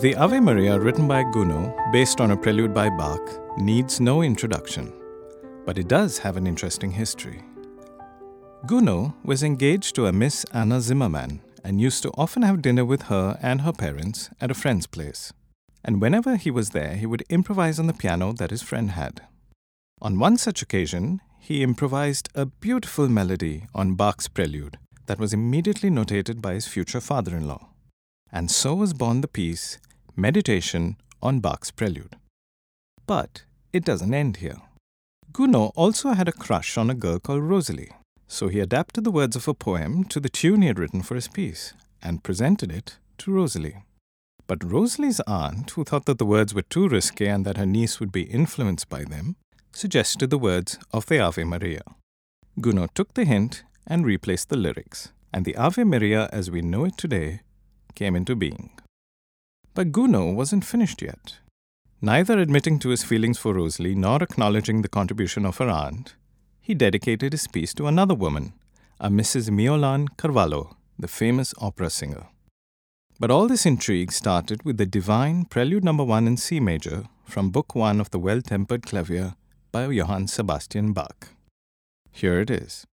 The Ave Maria, written by Gounod, based on a prelude by Bach, needs no introduction, but it does have an interesting history. Gounod was engaged to a Miss Anna Zimmermann and used to often have dinner with her and her parents at a friend's place. And whenever he was there, he would improvise on the piano that his friend had. On one such occasion, he improvised a beautiful melody on Bach's prelude that was immediately notated by his future father in law. And so was born the piece Meditation on Bach's Prelude. But it doesn't end here. Gounod also had a crush on a girl called Rosalie, so he adapted the words of a poem to the tune he had written for his piece and presented it to Rosalie. But Rosalie's aunt, who thought that the words were too risque and that her niece would be influenced by them, suggested the words of the Ave Maria. Gounod took the hint and replaced the lyrics, and the Ave Maria as we know it today came into being. But Gounod wasn't finished yet. Neither admitting to his feelings for Rosalie nor acknowledging the contribution of her aunt, he dedicated his piece to another woman, a Mrs. Miolan Carvalho, the famous opera singer. But all this intrigue started with the divine Prelude Number 1 in C major from Book 1 of the Well Tempered Clavier by Johann Sebastian Bach. Here it is.